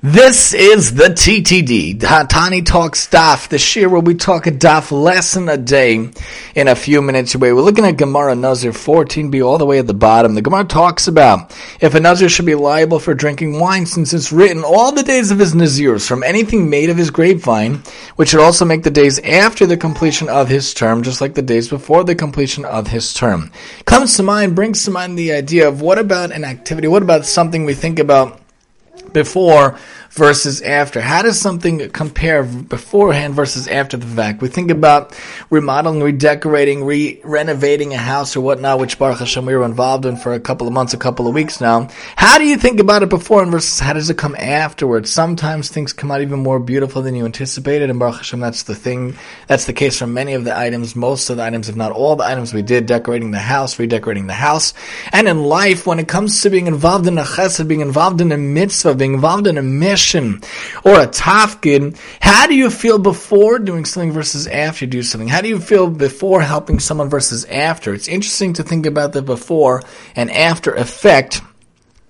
This is the TTD, Tani Talks Daf, This year where we talk a Daf lesson a day in a few minutes away. We're looking at Gemara Nazir 14b all the way at the bottom. The Gemara talks about if a Nazir should be liable for drinking wine since it's written all the days of his Nazirs from anything made of his grapevine, which should also make the days after the completion of his term, just like the days before the completion of his term. Comes to mind, brings to mind the idea of what about an activity, what about something we think about before versus after? How does something compare beforehand versus after the fact? We think about remodeling, redecorating, re renovating a house or whatnot, which Baruch Hashem we were involved in for a couple of months, a couple of weeks now. How do you think about it before and versus how does it come afterwards? Sometimes things come out even more beautiful than you anticipated, and Baruch Hashem, that's the thing. That's the case for many of the items, most of the items, if not all the items we did, decorating the house, redecorating the house. And in life, when it comes to being involved in a chesed, being involved in a mitzvah, being involved in a mission, mission or a tafkid, how do you feel before doing something versus after you do something? How do you feel before helping someone versus after? It's interesting to think about the before and after effect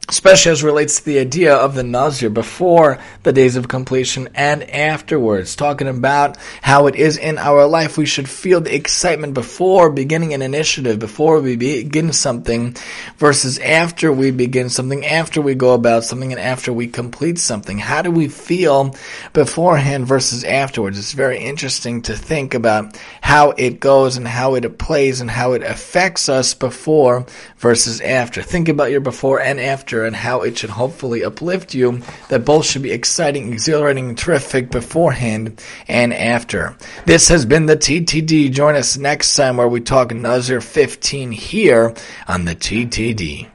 especially as relates to the idea of the Nazir before the days of completion and afterwards, talking about how it is in our life. We should feel the excitement before beginning an initiative, before we begin something, versus after we begin something, after we go about something, and after we complete something. How do we feel beforehand versus afterwards? It's very interesting to think about how it goes and how it plays and how it affects us before versus after. Think about your before and after and how it should hopefully uplift you, that both should be exciting, exhilarating, terrific beforehand and after. This has been the TTD. Join us next time where we talk Nazir 15 here on the TTD.